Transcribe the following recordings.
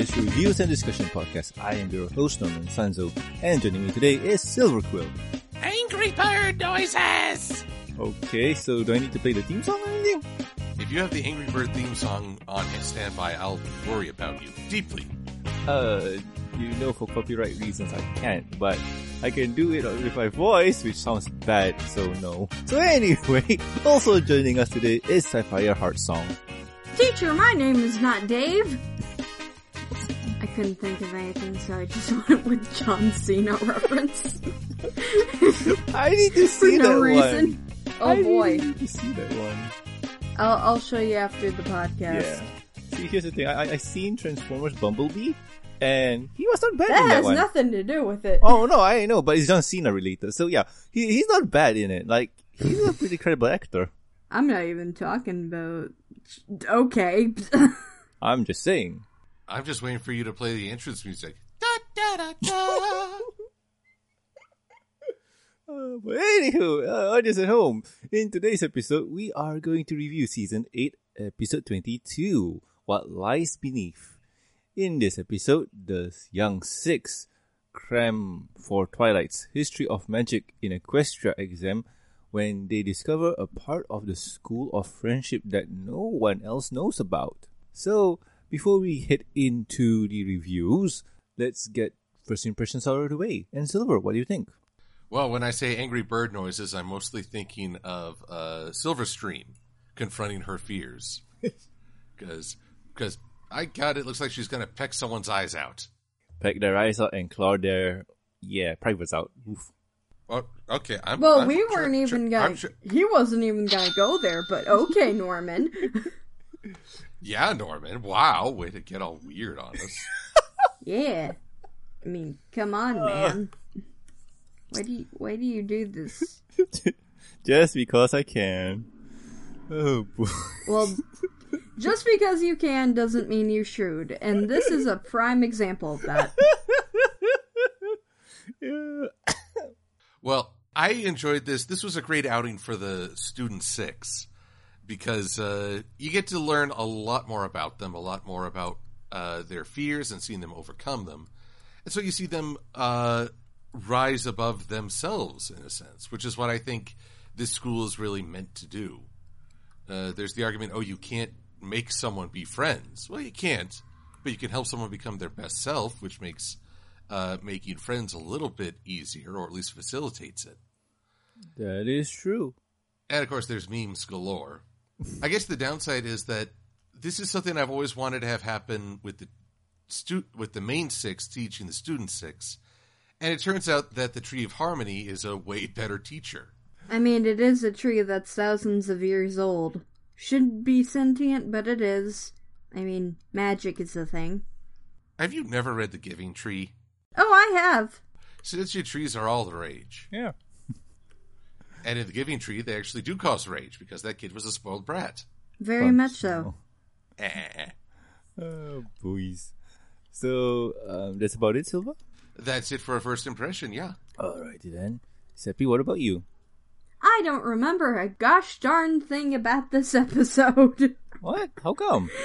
India's reviews and discussion podcast. I am your host Norman Sanzo, and joining me today is Silver Quill. Angry bird noises! Okay, so do I need to play the theme song or anything? If you have the Angry Bird theme song on standby, I'll worry about you deeply. Uh, you know, for copyright reasons, I can't, but I can do it with my voice, which sounds bad, so no. So anyway, also joining us today is Sapphire Heart Song. Teacher, my name is not Dave. I couldn't think of anything, so I just went with John Cena reference. I need to For see no that reason. one. Oh I boy. need to see that one. I'll, I'll show you after the podcast. Yeah. See, here's the thing. I, I I seen Transformers Bumblebee, and he was not bad That in that has one. nothing to do with it. Oh no, I know, but it's John Cena related. So yeah, he he's not bad in it. Like he's a pretty credible actor. I'm not even talking about. Okay. I'm just saying. I'm just waiting for you to play the entrance music. Da, da, da, da. Uh, but anywho, uh, audience at home, in today's episode, we are going to review season 8, episode 22, What Lies Beneath. In this episode, the young six cram for Twilight's History of Magic in Equestria exam when they discover a part of the School of Friendship that no one else knows about. So, before we head into the reviews, let's get first impressions out of the way. And Silver, what do you think? well, when I say Angry Bird noises, I'm mostly thinking of uh, Silverstream confronting her fears. Because because I got it. Looks like she's going to peck someone's eyes out. peck their eyes out and claw their yeah privates out. Oof. Oh, okay. I'm, well, I'm we sure- weren't even I'm gonna. sure- He wasn't even gonna go there, but okay, Norman. Yeah, Norman. Wow, way to get all weird on us. yeah. I mean, come on, uh. man. Why do you Why do you do this? Just because I can. Oh boy. Well, just because you can doesn't mean you should, and this is a prime example of that. yeah. Well, I enjoyed this. This was a great outing for the student six because uh, you get to learn a lot more about them, a lot more about uh, their fears and seeing them overcome them. And so you see them uh, rise above themselves in a sense, which is what I think this school is really meant to do. Uh, there's the argument, oh, you can't make someone be friends. Well, you can't, but you can help someone become their best self, which makes uh, making friends a little bit easier, or at least facilitates it. That is true. And of course, there's memes galore. I guess the downside is that this is something I've always wanted to have happen with the stu- with the main six teaching the student six, and it turns out that the Tree of Harmony is a way better teacher. I mean, it is a tree that's thousands of years old. Should be sentient, but it is. I mean, magic is a thing. Have you never read The Giving Tree? Oh, I have. Since trees are all the rage, Yeah. And in The Giving Tree, they actually do cause rage because that kid was a spoiled brat. Very Fun much so. Eh. Oh boys. So um, that's about it, Silva. That's it for a first impression. Yeah. Alrighty then. Seppi, what about you? I don't remember a gosh darn thing about this episode. What? How come?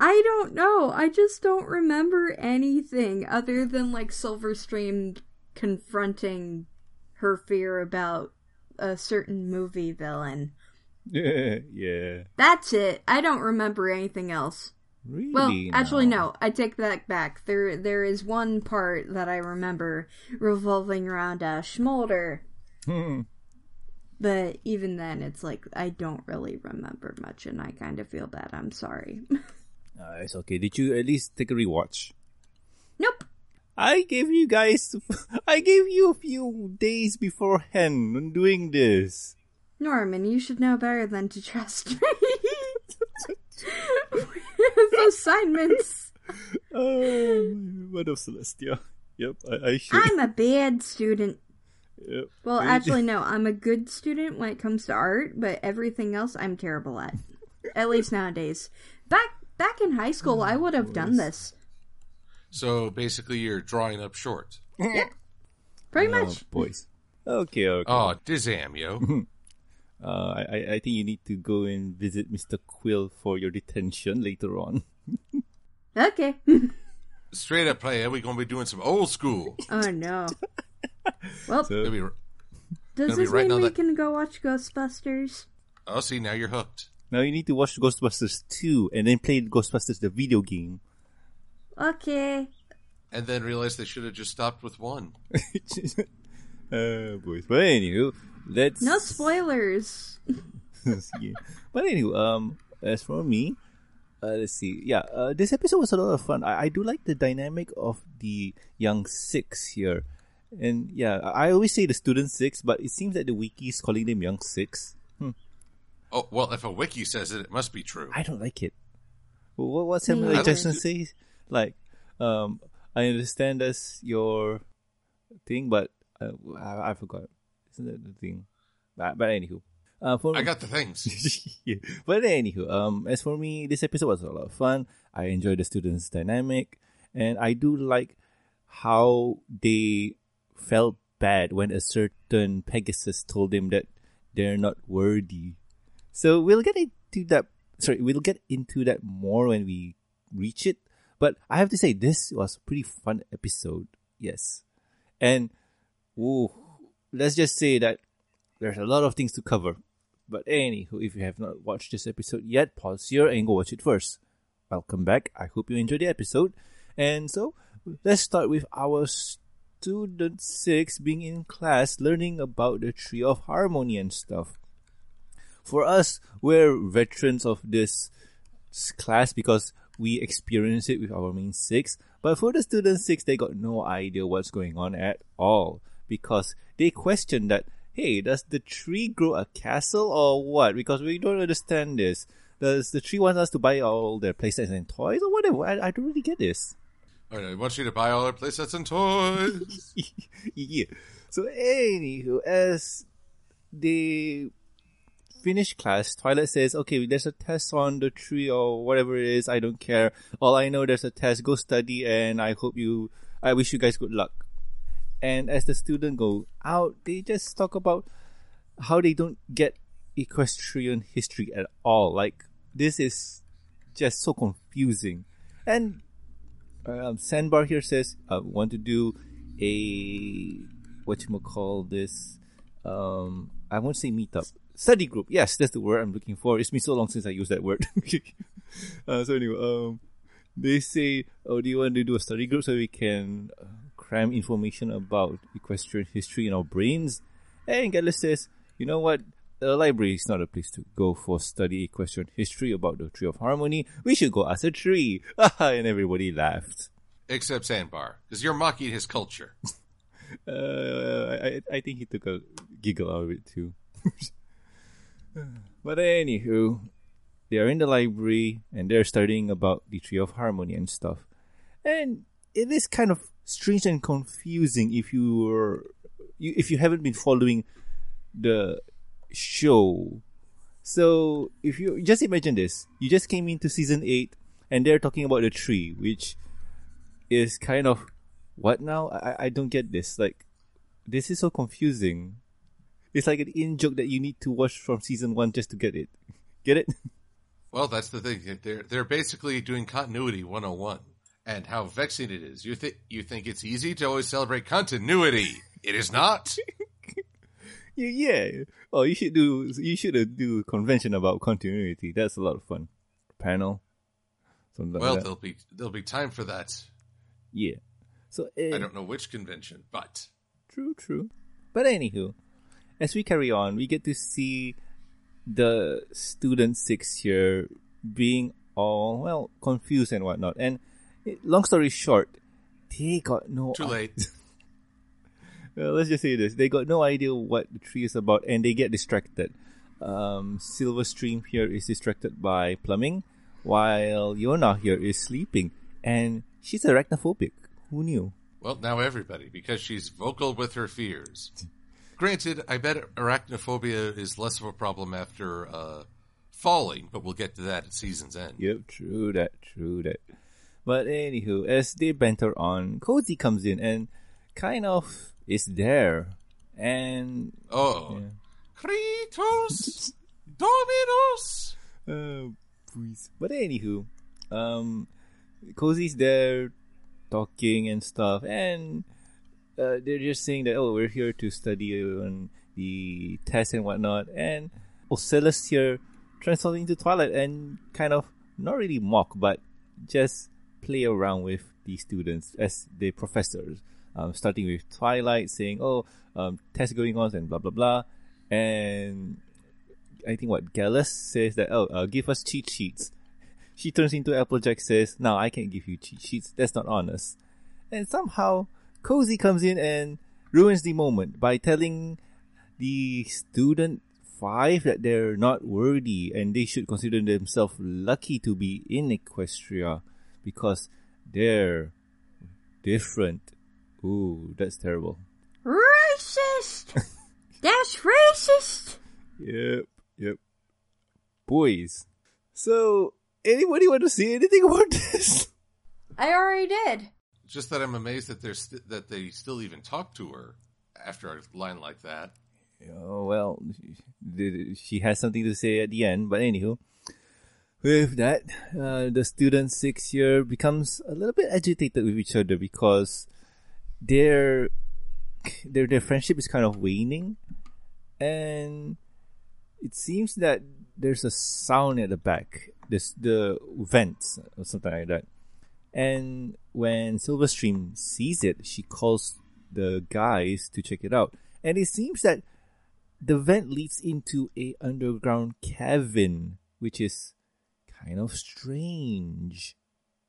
I don't know. I just don't remember anything other than like Silverstream confronting her fear about a certain movie villain. yeah. That's it. I don't remember anything else. Really? Well, actually, no. I take that back. There, there is one part that I remember revolving around uh, Schmolder, Hmm. but even then, it's like I don't really remember much, and I kind of feel bad. I'm sorry. Uh, it's okay. Did you at least take a rewatch? nope. I gave you guys. I gave you a few days beforehand on doing this. Norman, you should know better than to trust me with assignments. Oh, what of Celestia? Yep, I, I should. I'm a bad student. Yep. Well, actually, no. I'm a good student when it comes to art, but everything else I'm terrible at. At least nowadays. Back back in high school, I would have done this. So basically, you're drawing up short. Pretty Oh, much. boys. Okay, okay. Oh, Dizam, yo. Uh, I, I- I think you need to go and visit Mr. Quill for your detention later on. Okay. Straight up player, we're gonna be doing some old school. oh no. Well, So- be- does this right mean we that- can go watch Ghostbusters? oh, see, now you're hooked. Now you need to watch Ghostbusters 2 and then play Ghostbusters the video game. Okay. And then realize they should have just stopped with one. uh, boys. But anywho, let's No spoilers. yeah. But anyway, um, as for me, uh, let's see. Yeah, uh, this episode was a lot of fun. I, I do like the dynamic of the young six here, and yeah, I I always say the student six, but it seems that the wiki is calling them young six. Oh, well, if a wiki says it, it must be true. I don't like it. What what Samuel Hmm. L. I Jackson think says? Like, um, I understand that's your thing, but uh, I, I forgot. Isn't that the thing? But, but anywho, uh, for I got the things. yeah. But anywho, um, as for me, this episode was a lot of fun. I enjoyed the students' dynamic, and I do like how they felt bad when a certain Pegasus told them that they're not worthy. So we'll get into that. Sorry, we'll get into that more when we reach it. But I have to say, this was a pretty fun episode. Yes, and ooh, let's just say that there's a lot of things to cover. But anywho, if you have not watched this episode yet, pause here and go watch it first. Welcome back. I hope you enjoyed the episode. And so, let's start with our student six being in class learning about the tree of harmony and stuff. For us, we're veterans of this class because we experienced it with our main six. But for the student six, they got no idea what's going on at all because they question that, hey, does the tree grow a castle or what? Because we don't understand this. Does the tree want us to buy all their playsets and toys or whatever? I, I don't really get this. Oh, all right, I want you to buy all our playsets and toys. yeah. So anywho, as they finish class, Twilight says, "Okay, there's a test on the tree or whatever it is. I don't care. All I know, there's a test. Go study, and I hope you. I wish you guys good luck." And as the student go out, they just talk about how they don't get equestrian history at all. Like this is just so confusing. And um, Sandbar here says, I want to do a what you call this? Um, I won't say meetup, study group. Yes, that's the word I'm looking for. It's been so long since I used that word. uh, so anyway, um, they say, "Oh, do you want to do a study group so we can uh, cram information about equestrian history in our brains?" And Gallus says, "You know what? The library is not a place to go for study equestrian history about the Tree of Harmony. We should go as a tree." and everybody laughed. Except Sandbar, because you're mocking his culture. Uh, I I think he took a giggle out of it too. But anywho, they are in the library and they're studying about the Tree of Harmony and stuff. And it is kind of strange and confusing if you're you, if you haven't been following the show. So if you just imagine this, you just came into season eight and they're talking about the tree, which is kind of what now? I I don't get this. Like, this is so confusing. It's like an in joke that you need to watch from season one just to get it. Get it? Well, that's the thing. They're they're basically doing continuity 101 and how vexing it is. You think you think it's easy to always celebrate continuity. It is not. yeah, yeah. Oh, you should do. You should do convention about continuity. That's a lot of fun. Panel. Something Well, that. there'll be there'll be time for that. Yeah. So uh, I don't know which convention, but True, true. But anywho, as we carry on, we get to see the student six here being all well confused and whatnot. And long story short, they got no too late. well, let's just say this: they got no idea what the tree is about, and they get distracted. Um, Silverstream here is distracted by plumbing, while Yona here is sleeping, and she's arachnophobic. Who knew? Well, now everybody, because she's vocal with her fears. Granted, I bet arachnophobia is less of a problem after uh, falling, but we'll get to that at season's end. Yep, true that, true that. But anywho, as they banter on, Cozy comes in and kind of is there. And Oh, Yeah. Kratos, Dominus. uh, please. But anywho, um, Cozy's there talking and stuff, and uh, they're just saying that oh, we're here to study on the test and whatnot, and Ocellus here transforms into Twilight and kind of not really mock, but just play around with the students as the professors. Um, starting with Twilight saying, "Oh, um, test going on," and blah blah blah, and I think what Gallus says that, "Oh, uh, give us cheat sheets." She turns into Applejack says, "No, I can't give you cheat sheets. That's not honest." And somehow Cozy comes in and ruins the moment by telling the student five that they're not worthy and they should consider themselves lucky to be in Equestria because they're different. Ooh, that's terrible. Racist! That's racist! Yep, yep. Boys. So, anybody want to say anything about this? I already did. Just that I'm amazed that they're st- that they still even talk to her after a line like that. Oh, well, she has something to say at the end, but anywho. With that, uh, the student six year becomes a little bit agitated with each other because their their their friendship is kind of waning, and it seems that there's a sound at the back, this the vents or something like that. And when Silverstream sees it, she calls the guys to check it out, and it seems that the vent leads into a underground cavern, which is kind of strange.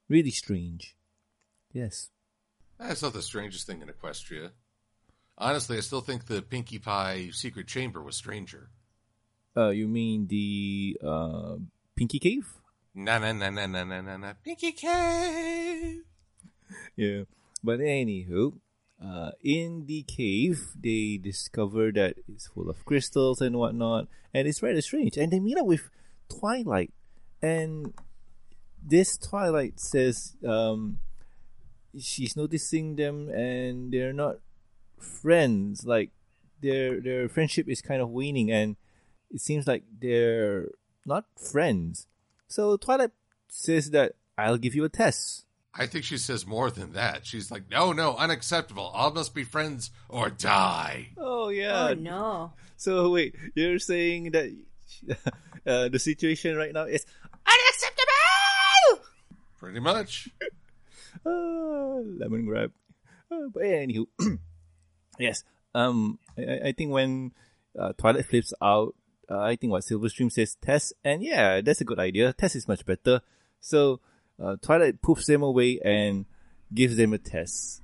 Really strange. Yes. That's not the strangest thing in Equestria. Honestly, I still think the Pinkie Pie secret chamber was stranger. Uh, you mean the uh, Pinkie Cave? Na na na na na na na na Pinkie Cave. Yeah. But anywho, uh, in the cave, they discover that it's full of crystals and whatnot, and it's rather strange. And they meet up with Twilight, and this Twilight says um, she's noticing them, and they're not friends. Like their their friendship is kind of waning, and it seems like they're not friends. So Twilight says that I'll give you a test. I think she says more than that. She's like, no, no, unacceptable. All must be friends or die. Oh yeah. Oh no. So wait, you're saying that uh, the situation right now is unacceptable. Pretty much. Ah, Lemongrab. Uh, but anywho, yes. Um, I, I think when uh, Twilight flips out, uh, I think what Silverstream says Tess, and yeah, that's a good idea. Tess is much better. So uh, Twilight poofs them away and gives them a test.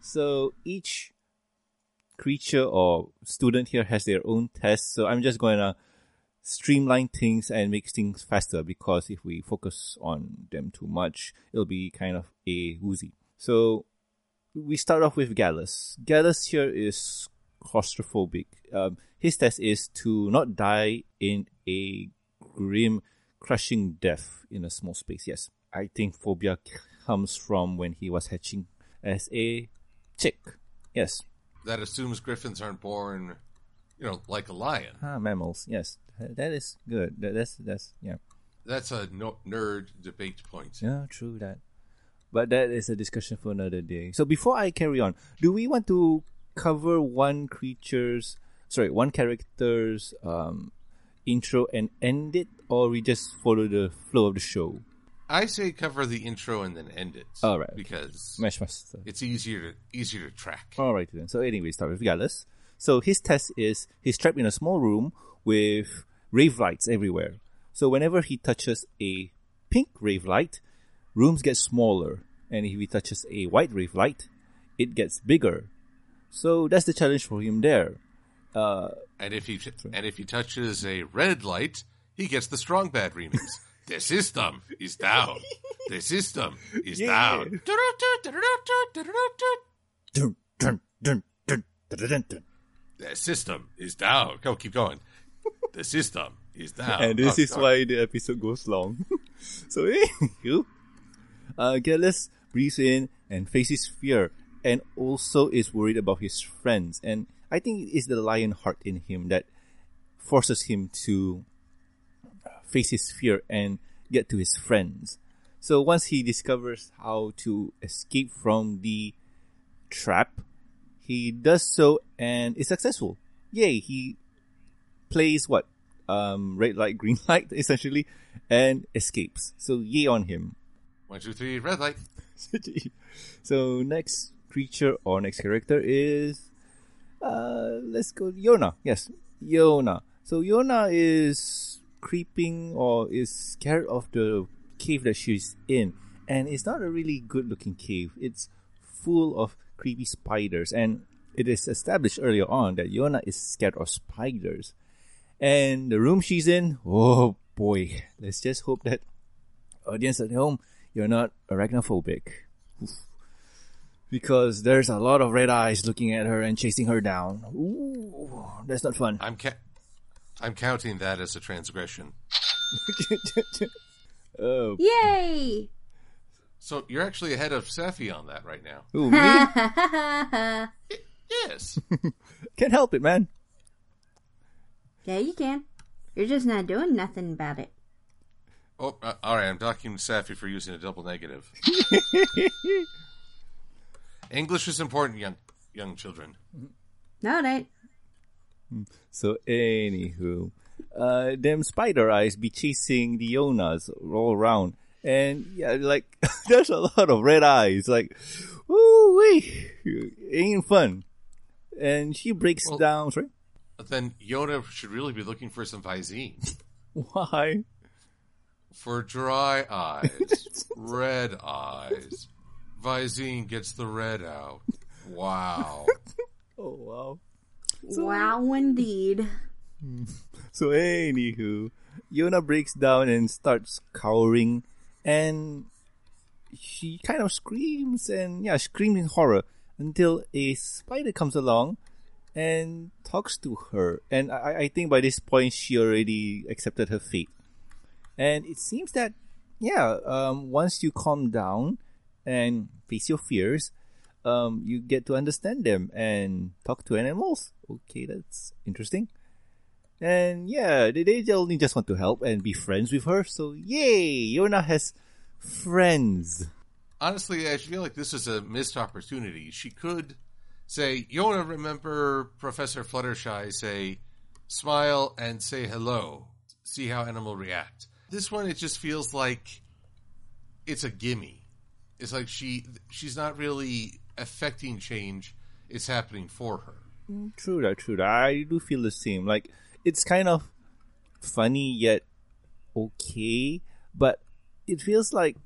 So each creature or student here has their own test. So I'm just going to streamline things and make things faster because if we focus on them too much, it'll be kind of a woozy. So we start off with Gallus. Gallus here is claustrophobic. Um, his test is to not die in a grim, crushing death in a small space. Yes, I think phobia comes from when he was hatching as a chick. Yes. That assumes griffins aren't born, you know, like a lion. Ah, mammals. Yes, that is good. That's that's yeah. That's a no- nerd debate point. Yeah, true that. But that is a discussion for another day. So before I carry on, do we want to cover one creature's, sorry, one character's um, intro and end it, or we just follow the flow of the show? I say cover the intro and then end it. All right. Because Master. it's easier to easier to track. All right then. So anyway, start with Gallus. So his test is he's trapped in a small room with rave lights everywhere. So whenever he touches a pink rave light, rooms get smaller, and if he touches a white rave light, it gets bigger. So that's the challenge for him there. Uh, And if he and if he touches a red light, he gets the strong bad remix. the system is down. The system is Yeah. down. dun, dun, dun, dun, dun, dun, dun. The system is down. Go, keep going. The system is down. and this Oh, is God. why the episode goes long. so anywho, uh, Gallus breathes in and faces fear, and also is worried about his friends. And I think it's the lion heart in him that forces him to face his fear and get to his friends. So once he discovers how to escape from the trap, he does so and is successful. Yay! He plays what um, red light, green light essentially, and escapes. So yay on him. One, two, three, red light. so next creature or next character is uh let's go Yona. Yes, Yona. So Yona is creeping or is scared of the cave that she's in. And it's not a really good looking cave. It's full of creepy spiders and it is established earlier on that Yona is scared of spiders. And the room she's in, oh boy, let's just hope that audience at home, you're not arachnophobic. Oof. Because there's a lot of red eyes looking at her and chasing her down. Ooh, that's not fun. I'm ca- I'm counting that as a transgression. oh, Yay! So you're actually ahead of Safi on that right now. ooh, me? Yes. Can't help it, man. Yeah, you can. You're just not doing nothing about it. oh, uh, all right. I'm docking Safi for using a double negative. English is important, young young children. No, it ain't. So, anywho, uh, them spider eyes be chasing the Yonas all around. And yeah, like, there's a lot of red eyes. Like, ooh, wee, ain't fun. And she breaks Well- down, sorry? Then Yona should really be looking for some Visine Why? for dry eyes, red eyes. Visine gets the red out. Wow. Oh, wow. Wow, indeed. So, anywho, Yona breaks down and starts cowering, and she kind of screams and, yeah, screams in horror until a spider comes along and talks to her. And I, I think by this point, she already accepted her fate. And it seems that, yeah, um, once you calm down and face your fears, um, you get to understand them and talk to animals. Okay, that's interesting. And yeah, they, they only just want to help and be friends with her. So yay, Yona has friends. Honestly, I feel like this is a missed opportunity. She could say, Yona, remember Professor Fluttershy say, smile and say hello. See how animal react. This one, it just feels like it's a gimme. It's like she she's not really affecting change. is happening for her. True that, true that. I do feel the same. Like it's kind of funny yet okay, but it feels like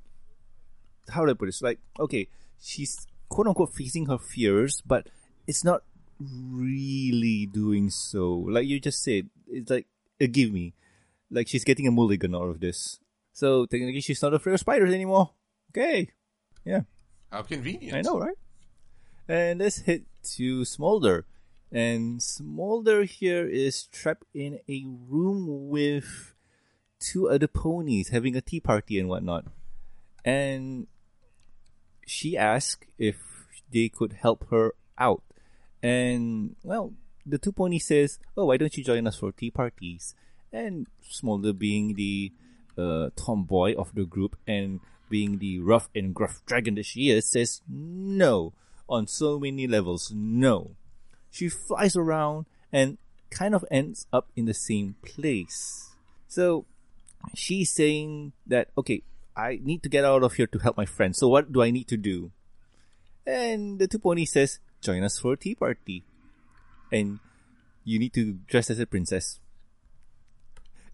how do I put this? Like okay, she's quote unquote facing her fears, but it's not really doing so. Like you just said, it's like a give me. Like she's getting a mulligan out of this. So technically, she's not afraid of spiders anymore. Okay, yeah. How convenient. I know, right? And let's hit to Smolder. And Smolder here is trapped in a room with two other ponies having a tea party and whatnot. And she asked if they could help her out. And, well, the two ponies says, oh, why don't you join us for tea parties? And Smolder being the uh, tomboy of the group and being the rough and gruff dragon that she is, says no on so many levels. No. She flies around and kind of ends up in the same place. So she's saying that, okay, I need to get out of here to help my friends. So what do I need to do? And the two ponies says, join us for a tea party. And you need to dress as a princess.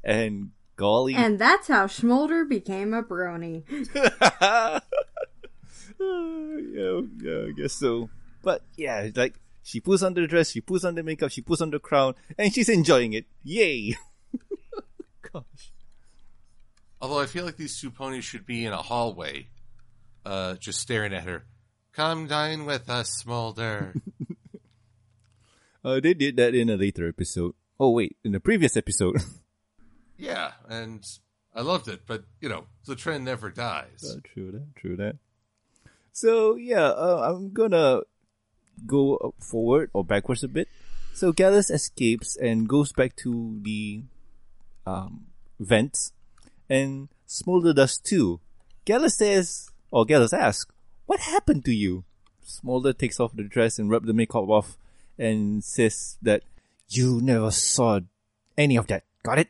And golly. And that's how Schmolder became a brony. yeah, yeah, I guess so. But yeah, like she puts on the dress, she puts on the makeup, she puts on the crown, and she's enjoying it. Yay! Gosh. Although I feel like these two ponies should be in a hallway, uh, just staring at her. Come dine with us, Smolder. Uh, they did that in a later episode. Oh wait, in the previous episode. yeah, and I loved it, but you know, the trend never dies. Uh, true that, true that. So yeah, uh, I'm gonna go forward or backwards a bit. So Gallus escapes and goes back to the um, vents, and Smolder does too. Gallus says, or Gallus asks, what happened to you? Smolder takes off the dress and rubs the makeup off and says that you never saw any of that. Got it?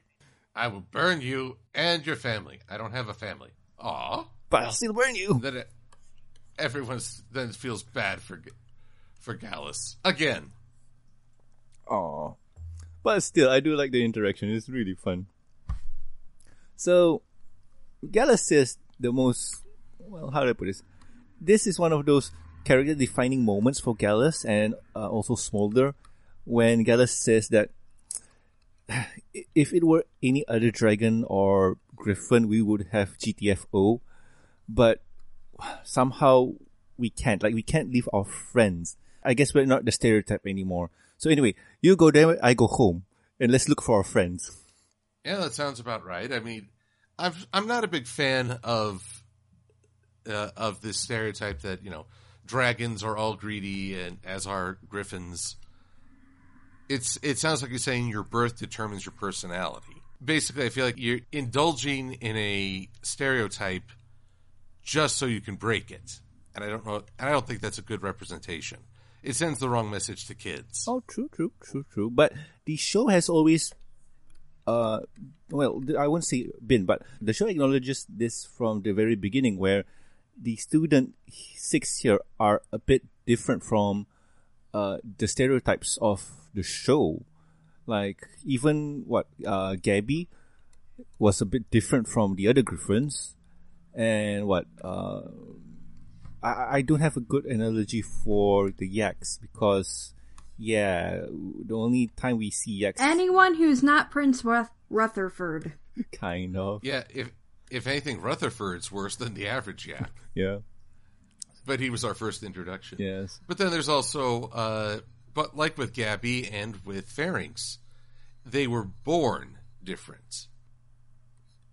I will burn you and your family. I don't have a family. Aw. But I'll still burn you. Then it, everyone then feels bad for for Gallus again. Oh, But still, I do like the interaction. It's really fun. So, Gallus says the most, well, how do I put this? This is one of those character defining moments for Gallus and uh, also Smolder when Gallus says that if it were any other dragon or griffin, we would have GTFO, but somehow we can't. Like, we can't leave our friends. I guess we're not the stereotype anymore. So anyway, you go there, I go home, and let's look for our friends. Yeah, that sounds about right. I mean, I've, I'm not a big fan of uh, of this stereotype that you know dragons are all greedy and as are griffins. It's it sounds like you're saying your birth determines your personality. Basically, I feel like you're indulging in a stereotype just so you can break it, and I don't know. And I don't think that's a good representation. It sends the wrong message to kids. Oh, true, true, true, true. But the show has always, uh, well, I won't say been, but the show acknowledges this from the very beginning, where the student six here are a bit different from uh, the stereotypes of the show. Like even what uh, Gabby was a bit different from the other Griffins, and what uh, I I don't have a good analogy for the Yaks because yeah, the only time we see Yaks Anyone who's not Prince Ruth- Rutherford. kind of Yeah, if if anything, Rutherford's worse than the average yak. yeah but he was our first introduction. yes But then there's also, uh, but like with Gabby and with Pharynx, they were born different.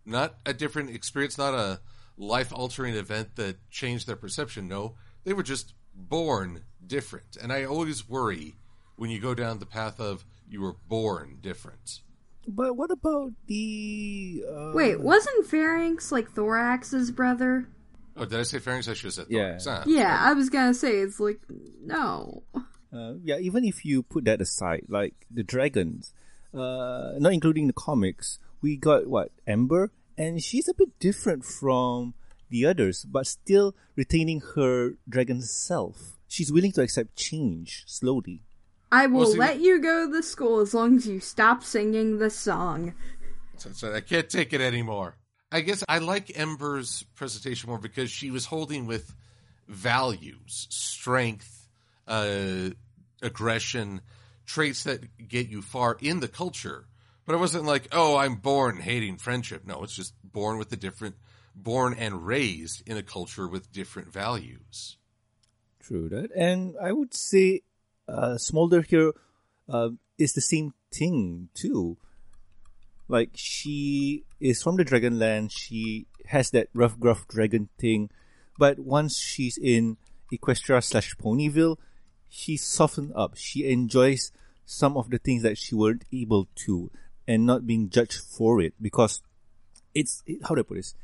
Not a different experience, not a life altering event that changed their perception. No, they were just born different. And I always worry when you go down the path of you were born different. But what about the uh, Wait, wasn't Pharynx like Thorax's brother? Oh, did I say Pharynx? I should have said Yeah. Thorax. Ah, Yeah, I was gonna say it's like no. Uh, yeah, even if you put that aside, like the dragons, uh, not including the comics, we got what Ember, and she's a bit different from the others, but still retaining her dragon self. She's willing to accept change slowly. I will Well, see- let you go to school as long as you stop singing the song. So, so I can't take it anymore. I guess I like Ember's presentation more because she was holding with values, strength, uh, aggression, traits that get you far in the culture. But it wasn't like, oh, I'm born hating friendship. No, it's just born with a different, born and raised in a culture with different values. True that, and I would say, uh, Smolder here, uh, is the same thing too. Like she is from the Dragonland, she has that rough, gruff dragon thing, but once she's in Equestria slash Ponyville, she's softened up. She enjoys some of the things that she weren't able to, and not being judged for it because it's it, how do I put this?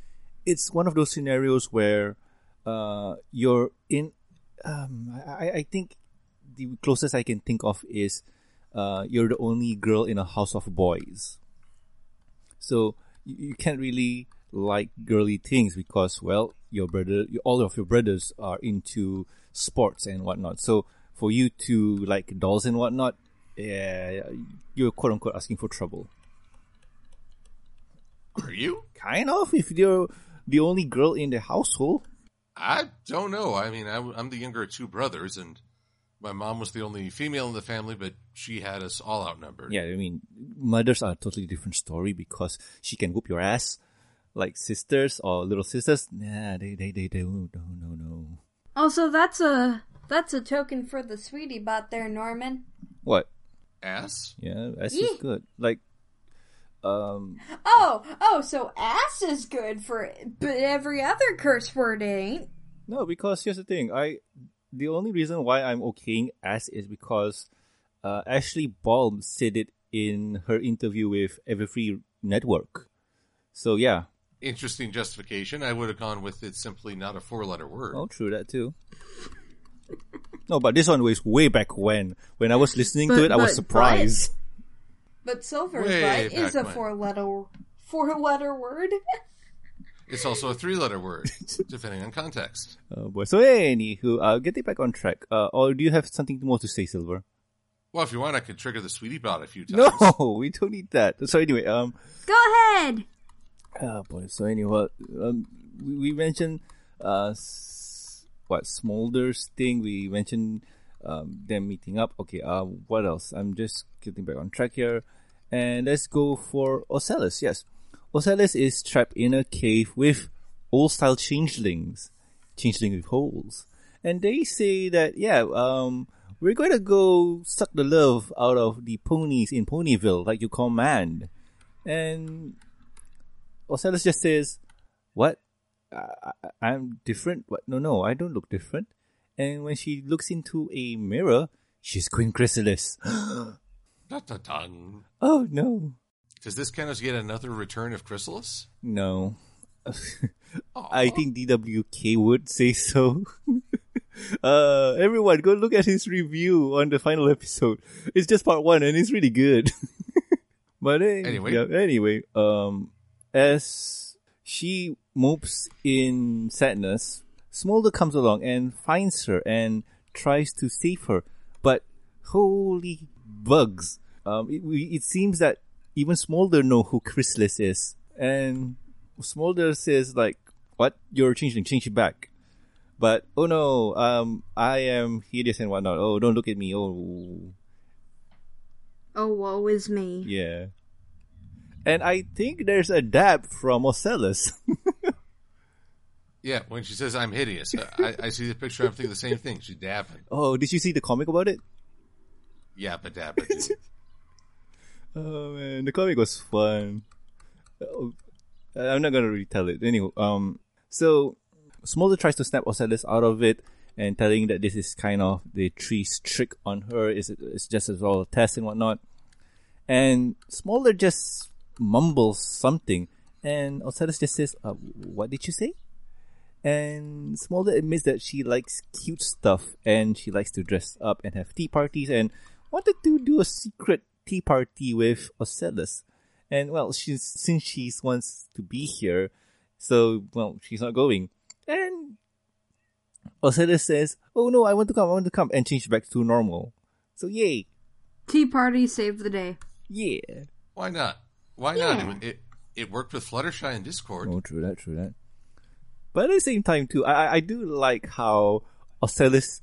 It's one of those scenarios where uh, you're in. Um, I, I think the closest I can think of is uh, you're the only girl in a house of boys. So you, you can't really like girly things because, well, your brother, all of your brothers are into sports and whatnot. So for you to like dolls and whatnot, yeah, you're quote unquote asking for trouble. Are you? Kind of, if you're the only girl in the household. I don't know. I mean, I, am the younger of two brothers, and my mom was the only female in the family, but she had us all outnumbered. Yeah, I mean, mothers are a totally different story because she can whoop your ass. Like sisters or little sisters, nah, they they they don't, no no no. Also, that's a that's a token for the sweetie bot there, Norman. What? Ass? Yeah, ass Yeah. just good. Like, um, Oh, oh, so ass is good for but every other curse word ain't. no, because here's the thing. I the only reason why I'm okaying ass is because uh, Ashley Ball said it in her interview with Everfree Network. So yeah, interesting justification. I would have gone with it simply not a four letter word. Oh, true that too. No, but this one was way back when. When I was listening to But- it, I was surprised. But silver Way butt is a when. four letter four letter word. It's also a three letter word, depending on context. Oh boy. So anywho, uh, getting back on track. Uh, or do you have something more to say, Silver? Well, if you want, I could trigger the sweetie bot a few times. No, we don't need that. So anyway, um, Go ahead. oh boy. So anyway, um, we, we mentioned uh, s- what Smolder's thing. We mentioned um them meeting up. Okay. Uh, what else? I'm just getting back on track here, and let's go for Ocellus. Yes, Ocellus is trapped in a cave with old style changelings, changeling with holes, and they say that yeah, um. We're going to go suck the love out of the ponies in Ponyville, like you command. And Ocellus just says, "What? I, I'm different? What? No, no, I don't look different." And when she looks into a mirror, she's Queen Chrysalis. Dun-dun-dun. oh no, Does this count as yet another return of Chrysalis? no. I think DWK would say so. uh, everyone, go look at his review on the final episode. It's just part one, and it's really good. but eh, Anyway. yeah, anyway, um, as she mopes in sadness, Smolder comes along and finds her and tries to save her. But holy bugs! Um, it, it seems that even Smolder know who Chrysalis is, and Smolder says like, "What? You're changing? Change it back." But oh no, um, I am hideous and whatnot. Oh, don't look at me. Oh, Oh, woe is me. yeah. And I think there's a dab from Ocellus. Yeah, when she says I'm hideous, I, I see the picture. I'm thinking the same thing. She's dabbing. oh, did you see the comic about it? Yappa dabba. dude. Oh man, the comic was fun. Oh, I'm not gonna retell it. Anyway, um, so Smolder tries to snap Ocellus out of it and telling that this is kind of the tree's trick on her. Is it's just as all a test and whatnot. And Smolder just mumbles something, and Ocellus just says, uh, "What did you say?" And Smolder admits that she likes cute stuff and she likes to dress up and have tea parties and wanted to do a secret tea party with Ocellus. And well, she's since she wants to be here, so well, she's not going. And Ocellus says, "Oh no, I want to come, I want to come," and change back to normal. So yay, Tea party saved the day. yeah. Why not? Why Yeah. not? It it worked with Fluttershy and Discord. Oh, true that, true that. But at the same time, too, I I- I do like how Ocellus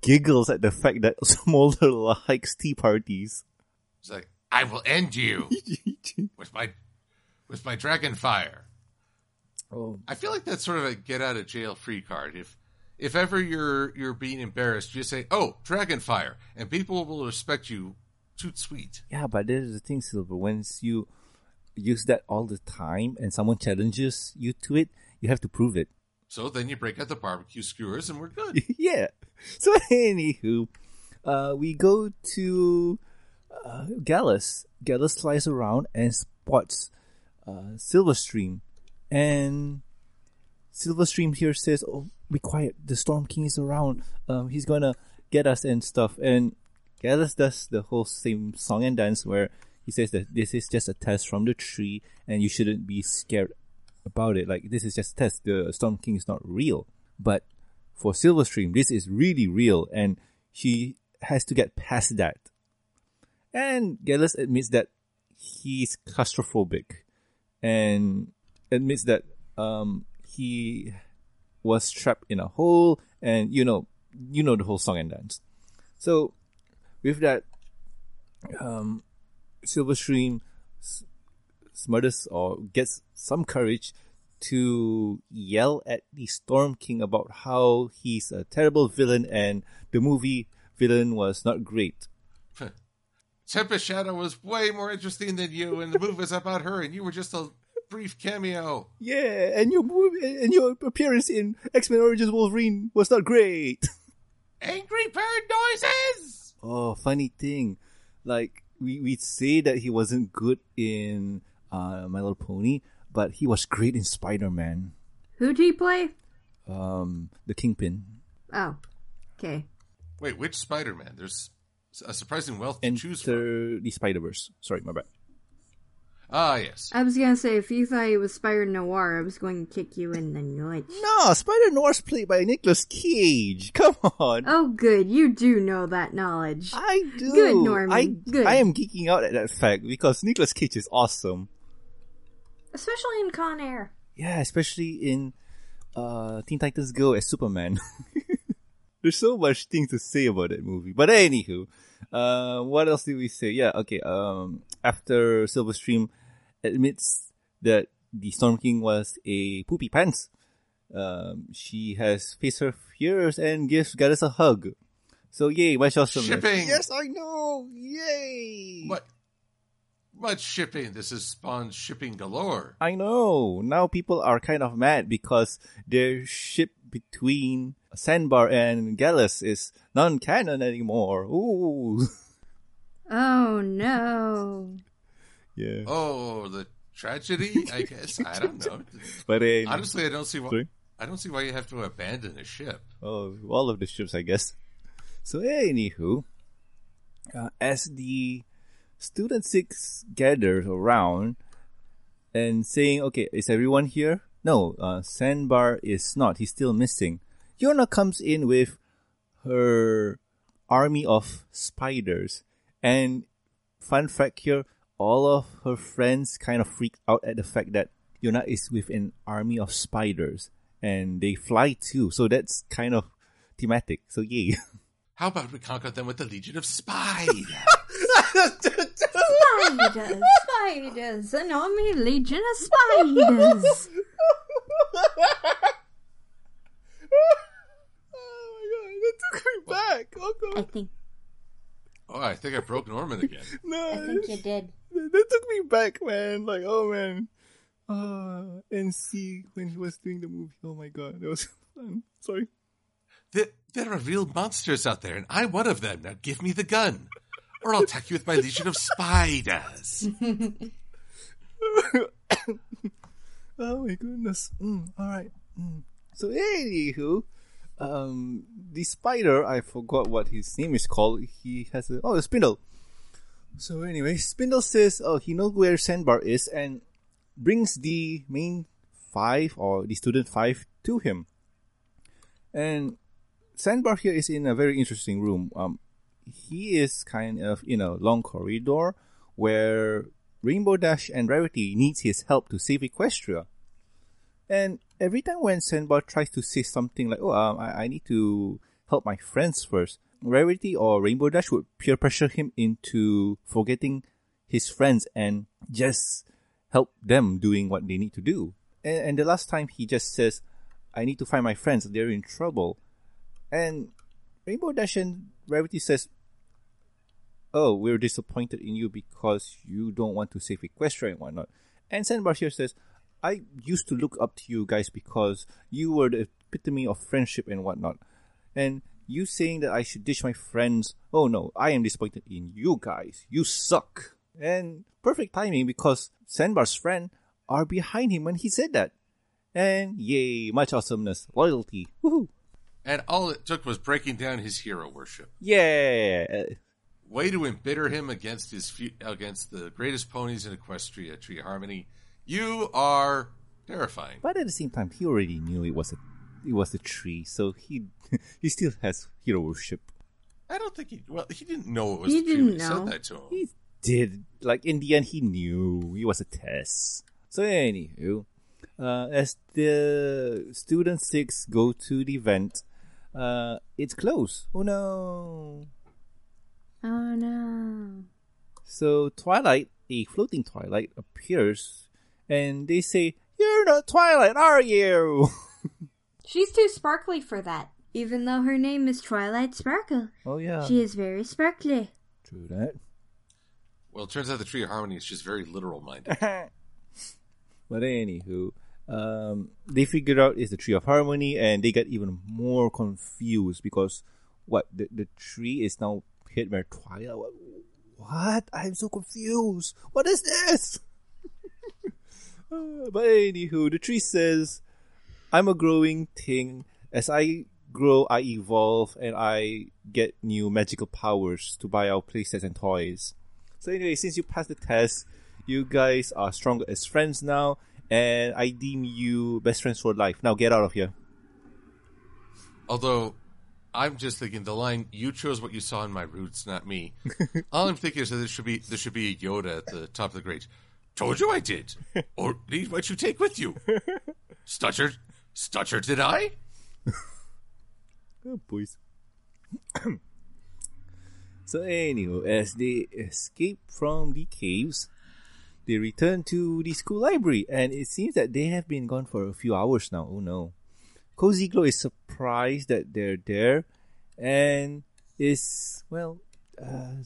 giggles at the fact that Smolder likes tea parties. It's like I will end you with my with my dragon fire. oh, I feel like that's sort of a get out of jail free card. If if ever you're you're being embarrassed, you just say, "Oh, dragon fire," and people will respect you. Toot sweet. yeah, but there's the thing, Silver. Once you use that all the time and someone challenges you to it, you have to prove it. So then you break out the barbecue skewers, and we're good. yeah. So anywho, uh, we go to uh, Gallus. Gallus flies around and spots uh, Silverstream, and Silverstream here says, "Oh, be quiet! The Storm King is around. Um, he's gonna get us and stuff." And Gallus does the whole same song and dance where he says that this is just a test from the tree, and you shouldn't be scared about it. Like this is just a test. The Storm King is not real, but for Silverstream, this is really real, and she has to get past that. And Gallus admits that he's claustrophobic, and admits that um, he was trapped in a hole, and you know, you know the whole song and dance. So, with that, um, Silverstream s- smutters or gets some courage to yell at the Storm King about how he's a terrible villain and the movie villain was not great. Tempest Shadow was way more interesting than you, and the movie was about her, and you were just a brief cameo. Yeah, and your movie and your appearance in X Men Origins Wolverine was not great. Angry bird noises. Oh, funny thing, like we we say that he wasn't good in uh, My Little Pony, but he was great in Spider Man. Who'd he play? Um, the Kingpin. Oh, okay. Wait, which Spider Man? There's a surprising wealth to choose from. The Spider Verse. Sorry, my bad. Ah, yes. I was gonna say if you thought it was Spider Noir, I was going to kick you in the nuts. No, Spider Noir's played by Nicolas Cage. Come on. Oh, good. You do know that knowledge. I do. Good, Norman. I, Good. I am geeking out at that fact because Nicolas Cage is awesome. Especially in Con Air. Yeah, especially in uh, Teen Titans Go as Superman. There's so much things to say about that movie. But anywho, uh, what else did we say? Yeah, okay. Um, after Silverstream admits that the Storm King was a poopy pants, um, she has faced her fears and gives Gallus a hug. So yay, much awesome. Shipping. Yes, I know. Yay. What? Much shipping. This is spawned shipping galore. I know. Now people are kind of mad because their ship between Sandbar and Gallus is non-canon anymore. Ooh. Oh no. Yeah. Oh, the tragedy. I guess I don't know. But uh, Honestly, I don't see why. Sorry? I don't see why you have to abandon a ship. oh, all of the ships, I guess. So anywho, uh, as the student six gathers around and saying, "Okay, is everyone here?" No, uh, Sandbar is not. He's still missing. Yona comes in with her army of spiders, and fun fact here: all of her friends kind of freak out at the fact that Yona is with an army of spiders, and they fly too. So that's kind of thematic. So yay. How about we conquer them with the Legion of Spiders? Spiders, spiders, an army legion of spiders. oh my god, that took me back. Oh I think oh, I think I broke Norman again. no, I think you did. That, that took me back, man. Like, oh man, uh, and see when he was doing the movie. Oh my god, that was fun. Sorry. There, there are real monsters out there, and I'm one of them. Now give me the gun, or I'll attack you with my Legion of Spiders. oh my goodness. Mm, all right. Mm. So anywho, um, the spider I forgot what his name is called. He has a oh a spindle. So anyway, Spindle says oh he knows where Sandbar is and brings the main five or the student five to him. And Sandbar here is in a very interesting room. Um, he is kind of in a long corridor where Rainbow Dash and Rarity needs his help to save Equestria. And every time when Sandbar tries to say something like, "Oh, um, I, I need to help my friends first, Rarity or Rainbow Dash would peer pressure him into forgetting his friends and just help them doing what they need to do. And, and the last time he just says, "I need to find my friends; they're in trouble," and Rainbow Dash and Rarity says, "Oh, we're disappointed in you because you don't want to save Equestria and whatnot." And Sandbar here says, I used to look up to you guys because you were the epitome of friendship and whatnot. And you saying that I should ditch my friends, oh no, I am disappointed in you guys. You suck. And perfect timing because Sandbar's friend are behind him when he said that. And yay, much awesomeness, loyalty. Woohoo. And all it took was breaking down his hero worship. Yeah. Way to embitter him against his against the greatest ponies in Equestria, Tree Harmony. You are terrifying. But at the same time, he already knew it was a it was a tree, so he he still has hero worship. I don't think he. Well, he didn't know it was He the tree didn't when he know. said that to him. He did. Like, in the end, he knew. It was a test. So, anywho, uh, as the student six go to the event, uh, it's closed. Oh no. Oh no. So, Twilight, a floating Twilight, appears and they say, You're not Twilight, are you? She's too sparkly for that. Even though her name is Twilight Sparkle, oh, yeah. she is very sparkly. True that. Well, it turns out the Tree of Harmony is just very literal minded. But anywho, um, they figured out it's the tree of harmony, and they got even more confused because what the the tree is now hit by twilight. What? what? I'm so confused. What is this? Uh, but anywho, the tree says, I'm a growing thing. As I grow, I evolve and I get new magical powers to buy our playsets and toys. So anyway, since you passed the test, you guys are stronger as friends now, and I deem you best friends for life. Now get out of here. Although, I'm just thinking the line "You chose what you saw in my roots, not me." All I'm thinking is that there should be there should be a Yoda at the top of the grade. Told you I did. Or need what you take with you. Stuttered, stuttered, did I? Oh, boys. so, anyway, as they escape from the caves, they return to the school library, and it seems that they have been gone for a few hours now. Oh no. Cozy Glow is surprised that they're there, and is, well, uh,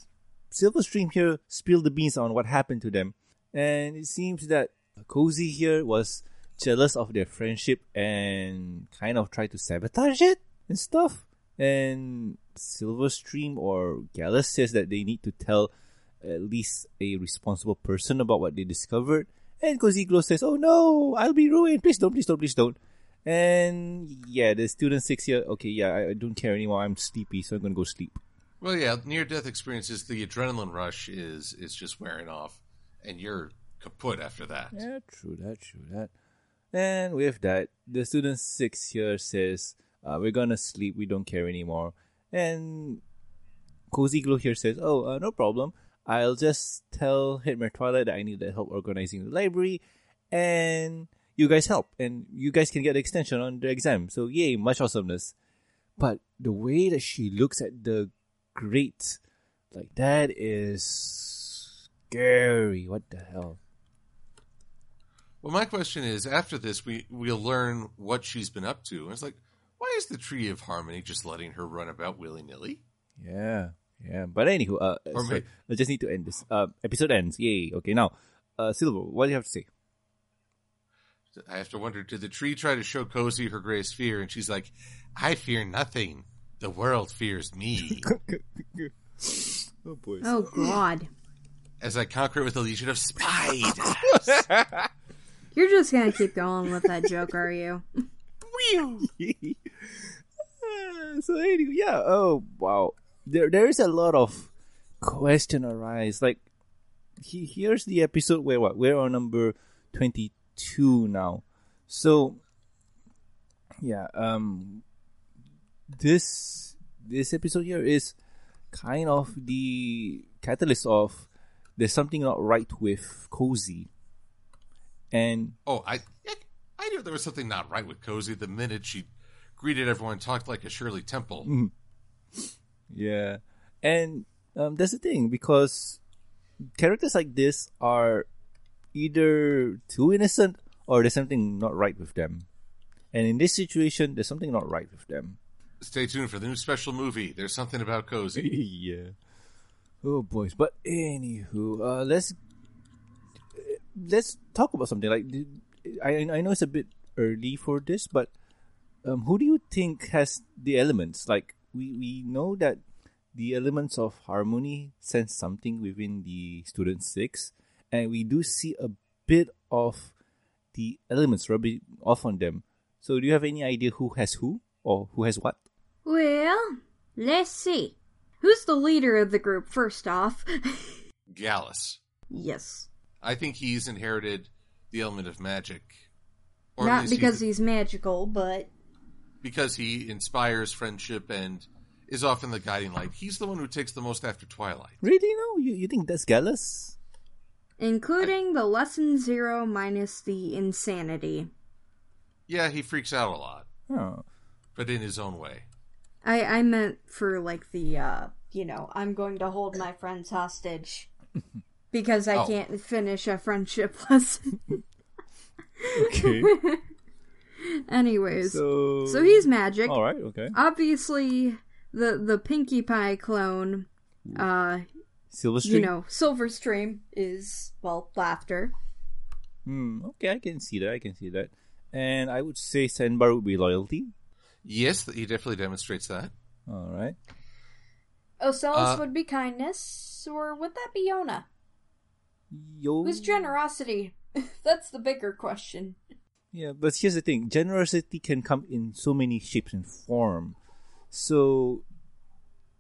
Silverstream here spilled the beans on what happened to them. And it seems that Cozy here was jealous of their friendship and kind of try to sabotage it and stuff. And Silverstream or Gallus says that they need to tell at least a responsible person about what they discovered. And Cozy Glow says, Oh no, I'll be ruined. Please don't, please don't, please don't. And yeah, the student six here, okay, yeah, I, I don't care anymore. I'm sleepy, so I'm gonna go sleep. Well, yeah, near death experiences, the adrenaline rush is is just wearing off, and you're kaput after that. Yeah, true that, true that. And with that, the student six here says, uh, "We're gonna sleep. We don't care anymore." And Cozy Glow here says, "Oh, uh, no problem. I'll just tell Headmare Twilight that I need the help organizing the library, and you guys help, and you guys can get the extension on the exam. So yay, much awesomeness." But the way that she looks at the grate, like that is scary. What the hell? Well, my question is, after this, we we'll learn what she's been up to. And it's like, why is the Tree of Harmony just letting her run about willy nilly? Yeah, yeah. But anywho, uh, sorry, may- I just need to end this. Uh, episode ends. Yay. Okay, now, uh, Silver, what do you have to say? I have to wonder, did the tree try to show Cozy her greatest fear? And she's like, I fear nothing. The world fears me. oh boy. Oh God. As I conquer with a legion of spiders. You're just gonna keep going with that joke, are you? So anyway, yeah. Oh wow. There, there is a lot of question arise. Like, he, here's the episode where what we're on number twenty two now. So, yeah. Um, this this episode here is kind of the catalyst of there's something not right with Cozy, and oh, I I knew there was something not right with Cozy the minute she greeted everyone talked like a Shirley Temple. Yeah, and um, that's the thing because characters like this are either too innocent or there's something not right with them. And in this situation, there's something not right with them. Stay tuned for the new special movie. There's something about Cozy. yeah. Oh boys, but anywho, uh, let's let's talk about something like I I know it's a bit early for this, but um, who do you think has the elements? Like we we know that the elements of harmony sense something within the student six, and we do see a bit of the elements rubbing off on them. So do you have any idea who has who or who has what? Well, let's see. Who's the leader of the group, first off? Gallus. yes. I think he's inherited the element of magic. Or Not because the- he's magical, but because he inspires friendship and is often the guiding light. He's the one who takes the most after Twilight. Really? No, you you think that's Gallus? including the lesson zero minus the insanity. Yeah, he freaks out a lot, Oh. but in his own way. I I meant for like the uh, you know, I'm going to hold my friends hostage because I Oh. can't finish a friendship lesson. Okay. Anyways, so so he's magic. all right. Okay. Obviously, the the Pinkie Pie clone, uh, Silver Street. you know, Silverstream is well laughter. Hmm. Okay, I can see that. I can see that. And I would say Sandbar would be loyalty. Yes, he definitely demonstrates that. All right. Ocellus Uh, would be kindness, or would that be Yona? Yo. Who's generosity That's the bigger question. Yeah, but here's the thing: generosity can come in so many shapes and form. So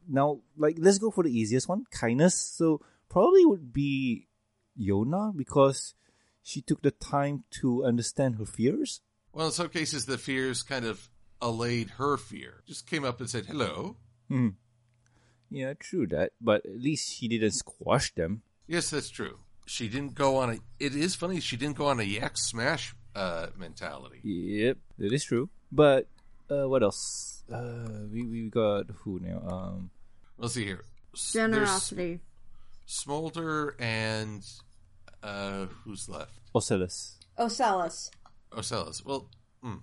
now, like, let's go for the easiest one: kindness. So probably would be Yona because she took the time to understand her fears. Well, in some cases, the fears kind of allayed her fear. Just came up and said hello. Hmm. Yeah, true that. But at least she didn't squash them. Yes, that's true. She didn't go on a. It is funny. She didn't go on a yak smash uh, mentality. Yep, it is true. But uh, what else? Uh, we we got who now? Um, Let's see here. S- Generosity. Smolder and uh, who's left? Ocellus. Ocellus. Ocellus. Well, hmm.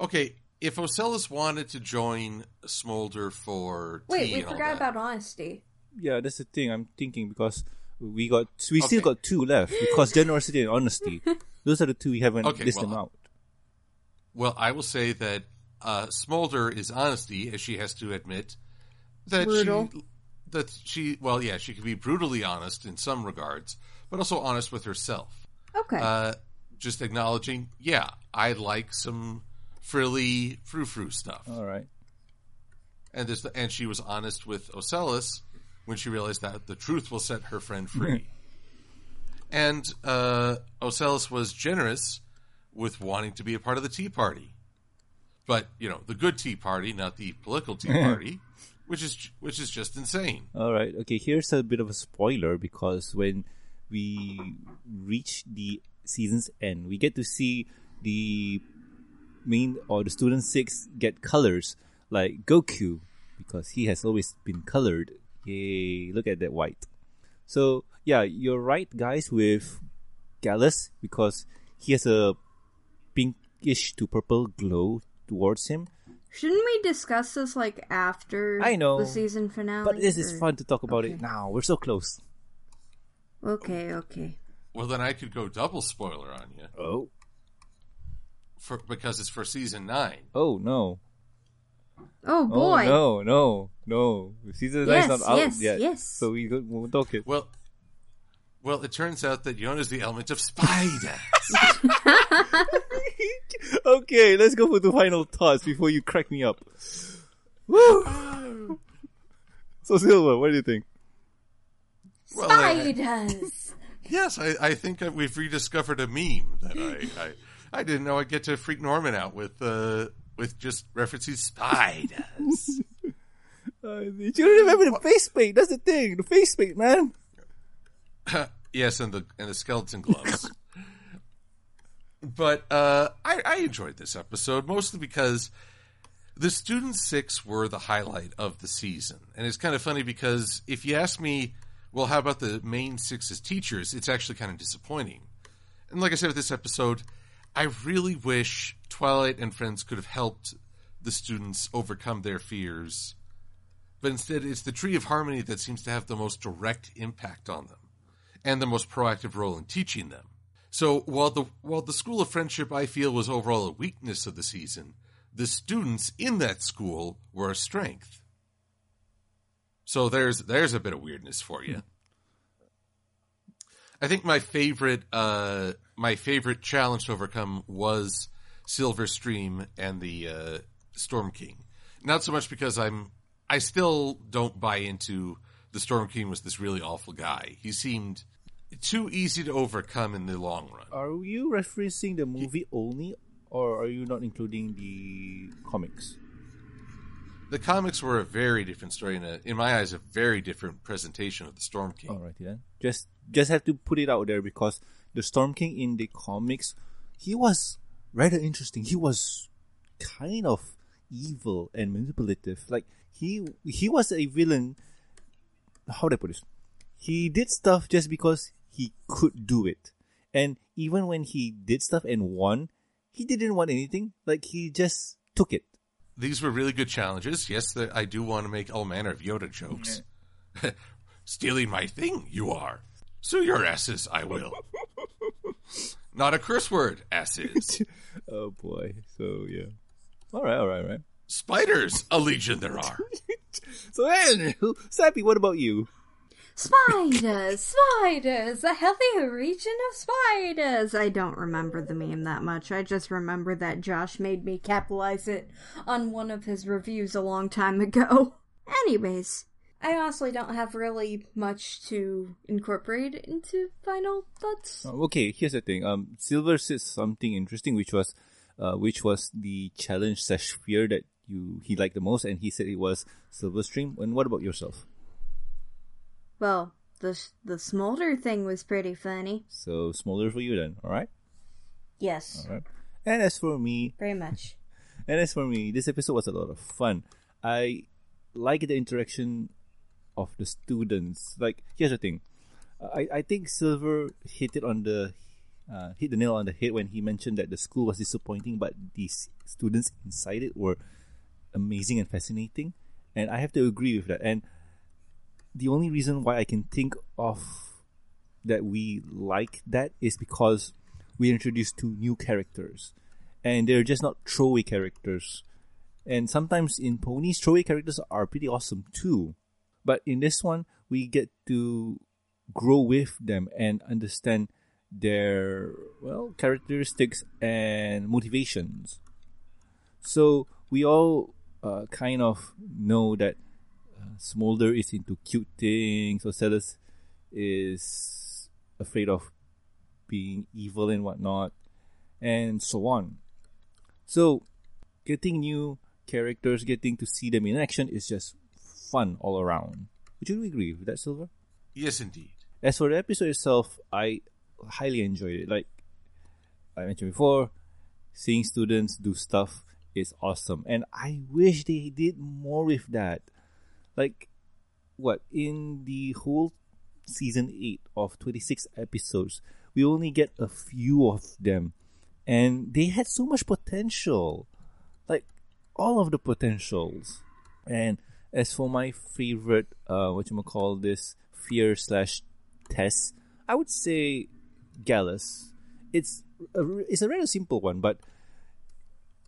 okay. If Ocellus wanted to join Smolder for Wait, tea we and all forgot that, about honesty. Yeah, that's the thing. I'm thinking because we got we still got two left because generosity and honesty. Those are the two we haven't Okay, listed well, out. Well, I will say that uh, Smolder is honesty, as she has to admit that Brutal. she that she well, yeah, she can be brutally honest in some regards, but also honest with herself. Okay. Uh, just acknowledging, yeah, I like some frilly frou frou stuff, All right. and this and she was honest with Ocellus when she realized that the truth will set her friend free. and uh, Ocellus was generous with wanting to be a part of the Tea Party, but you know the good Tea Party, not the political Tea Party, which is which is just insane. All right. Okay. Here's a bit of a spoiler because when we reach the season's end, we get to see the main or the student six get colors like Goku because he has always been colored. Yay! Look at that white. So yeah, you're right, guys, with Gallus because he has a pinkish to purple glow towards him. Shouldn't we discuss this like after I know, the season finale? But this is fun to talk about it now. We're so close. Okay, okay. Well, then I could go double spoiler on you Oh. for because it's for season nine. Oh no. Oh boy. Oh, no, no, no. Season Yes, nine's not out yes, yet. yes. So we don't- won't talk it. Well, well, it turns out that Yona is the element of spider. okay, let's go for the final thoughts before you crack me up. Woo! so Silver, what do you think? well, I- Spiders. yes, I, I think that we've rediscovered a meme that I, I, I didn't know I'd get to freak Norman out with, uh, with just referencing spiders. You don't remember the face paint. That's the thing. The face paint, man. yes, and the and the skeleton gloves. but uh, I, I enjoyed this episode mostly because the student six were the highlight of the season, and it's kind of funny because if you ask me, well, how about the main six as teachers? It's actually kind of disappointing. And like I said with this episode, I really wish Twilight and Friends could have helped the students overcome their fears. But instead, it's the Tree of Harmony that seems to have the most direct impact on them and the most proactive role in teaching them. So while the while the School of Friendship I feel was overall a weakness of the season, the students in that school were a strength. So there's there's a bit of weirdness for you. I think my favorite uh, my favorite challenge to overcome was Silver Stream and the uh, Storm King. Not so much because I'm I still don't buy into the Storm King was this really awful guy. He seemed too easy to overcome in the long run. Are you referencing the movie only, or are you not including the comics? The comics were a very different story, and a, in my eyes, a very different presentation of the Storm King. Alrighty then. Just just have to put it out there because the Storm King in the comics, he was rather interesting. He was kind of evil and manipulative. Like he he was a villain. How do I put this? He did stuff just because he could do it, and even when he did stuff and won, he didn't want anything. Like he just took it. These were really good challenges. Yes, the, I do want to make all manner of Yoda jokes. Stealing my thing, you are. Sue your asses, I will. Not a curse word, asses. Oh boy. So yeah. All right. All right. All right. Spiders, a legion there are. So Andrew, Sappy, what about you? Spiders, spiders, a healthier region of spiders. I don't remember the meme that much. I just remember that Josh made me capitalize it on one of his reviews a long time ago. Anyways, I honestly don't have really much to incorporate into final thoughts. Uh, Okay, here's the thing. Um, Silver said something interesting, which was, uh, which was the challenge slash fear that you he liked the most, and he said it was Silver Stream. And what about yourself? Well, the the smolder thing was pretty funny. So Smolder for you then, all right, Yes, all right. And as for me, very much. And as for me, this episode was a lot of fun. I like the interaction of the students. Like, here's the thing. I, I think Silver hit it on the uh, hit the nail on the head when he mentioned that the school was disappointing, but these students inside it were amazing and fascinating. And I have to agree with that. And the only reason why I can think of that we like that is because we introduced two new characters and they're just not throwaway characters. And sometimes in ponies, throwaway characters are pretty awesome too. But in this one, we get to grow with them and understand their well characteristics and motivations. So we all uh, kind of know that uh, Smolder is into cute things, Ocellus is afraid of being evil and whatnot, and so on. So, getting new characters, getting to see them in action is just fun all around. Would you agree with that, Silver? Yes, indeed. As for the episode itself, I highly enjoyed it. Like I mentioned before, seeing students do stuff is awesome, and I wish they did more with that. Like, what in the whole season eight of twenty six episodes, we only get a few of them, and they had so much potential, like all of the potentials. And as for my favorite, uh, what you call this fear slash test, I would say Gallus. It's a, it's a rather simple one, but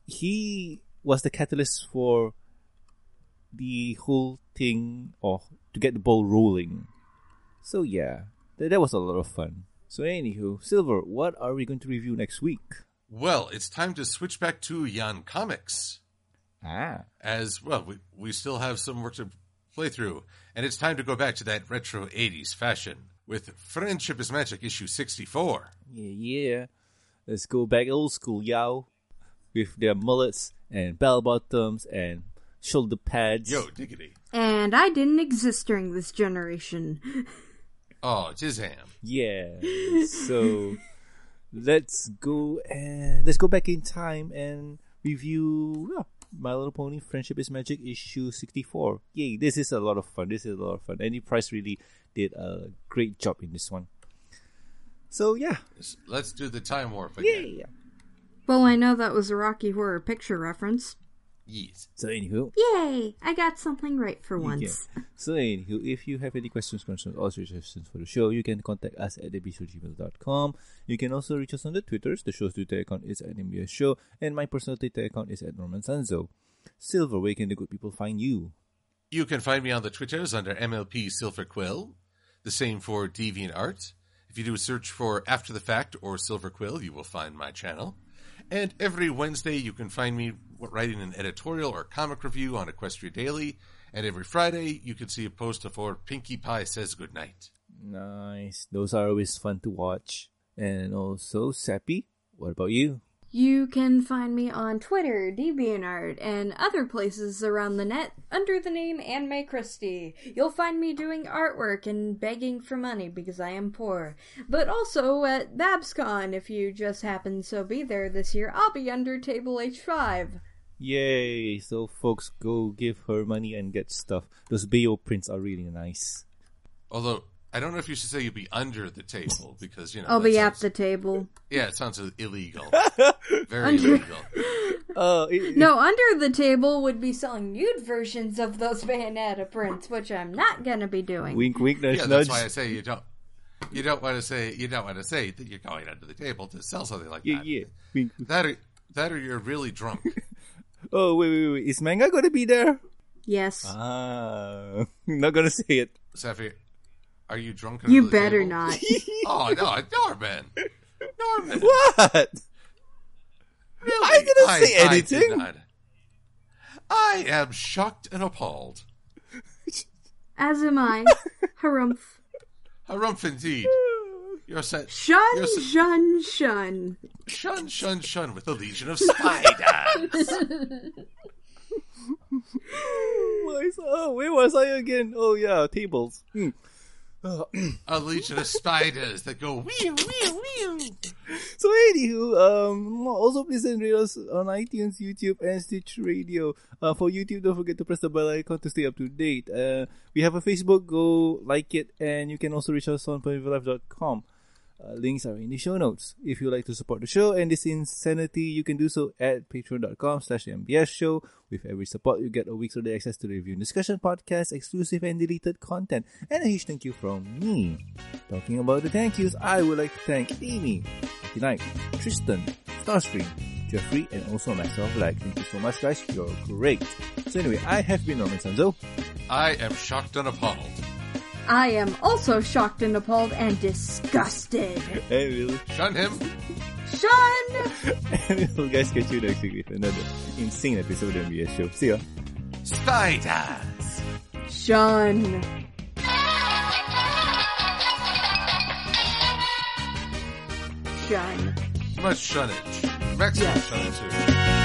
he was the catalyst for the whole thing, or to get the ball rolling. So yeah, that, that was a lot of fun. So anywho, Silver, what are we going to review next week? Well, it's time to switch back to Yan Comics. Ah, As well, we, we still have some work to play through, and it's time to go back to that retro 80s fashion with Friendship is Magic issue 64. yeah, yeah. Let's go back old school, yo, with their mullets and bell bottoms and shoulder pads. Yo, diggity. And I didn't exist during this generation. Oh, Jizam. Yeah. So let's go and let's go back in time and review yeah, My Little Pony Friendship is Magic issue 64. Yay, this is a lot of fun. This is a lot of fun. Andy Price really did a great job in this one. So yeah. Let's do the time warp Yeah. again. Well, I know that was a Rocky Horror Picture reference. Yes. So anywho, Yay! I got something right for once. Yeah. So anywho, if you have any questions, concerns, or suggestions for the show, you can contact us at thebistro.gmail.com. You can also reach us on the Twitters. The show's Twitter account is at MBS Show, and my personal Twitter account is at Norman Sanzo. Silver, where can the good people find you? You can find me on the Twitters under MLP Silver Quill. The same for DeviantArt. If you do a search for After the Fact or Silver Quill, you will find my channel. And every Wednesday, you can find me writing an editorial or comic review on Equestria Daily. And every Friday, you can see a post for Pinkie Pie Says Goodnight. Nice. Those are always fun to watch. And also, Sappy, what about you? You can find me on Twitter, DeviantArt, and other places around the net under the name Anime Christie. You'll find me doing artwork and begging for money because I am poor. But also at BabsCon, if you just happen so be there this year, I'll be under table H5. Yay! So, folks, go give her money and get stuff. Those Bayo prints are really nice. Although, I don't know if you should say you'd be under the table because, you know. I'll that be at the table. Yeah, it sounds illegal. Very Under- illegal. Uh, it- No, under the table would be selling nude versions of those Bayonetta prints, which I'm not gonna be doing. wink, wink, nudge, Yeah, nudge. that's why I say you don't. You don't want to say you don't want to say that you're going under the table to sell something like Yeah, that. yeah. Wink, wink. That or that or you're really drunk. Oh, wait, wait, wait. Is manga gonna be there? Yes. Ah, not gonna say it. Sapphire, Are you drunk? under You better table? not. Oh no, Norman. Norman. What? Really? I didn't say I did anything. not. I am shocked and appalled. As am I. Harumph. Harumph indeed. You're set. Shun, You're so- shun, shun. Shun, shun, shun with a legion of spiders. Oh, where was I again? Oh yeah, tables. Hmm. A legion of spiders that go wee wee wee. So anywho, um, also please send us on iTunes, YouTube, and Stitcher Radio. Uh, for YouTube, don't forget to press the bell icon to stay up to date. Uh, we have a Facebook, go like it, and you can also reach us on PonyVilleLive.com. Uh, links are in the show notes. If you like to support the show and this insanity, you can do so at patreon.com slash MBS show. With every support, you get a week's early access to the review and discussion podcast, exclusive and deleted content, and a huge thank you from me. Talking about the thank yous, I would like to thank Amy, Knight, Tristan, Starstream, Jeffrey, and also myself, like, thank you so much guys, you're great. So anyway, I have been Norman Sanzo, I am shocked and appalled. I am also shocked and appalled and disgusted. and we'll, Shun him. Shun! we'll guys catch you next week with another insane episode of MBS show. See ya! Spiders. Shun. Shun. Much shunnage. Maximum Yes. shunnage too.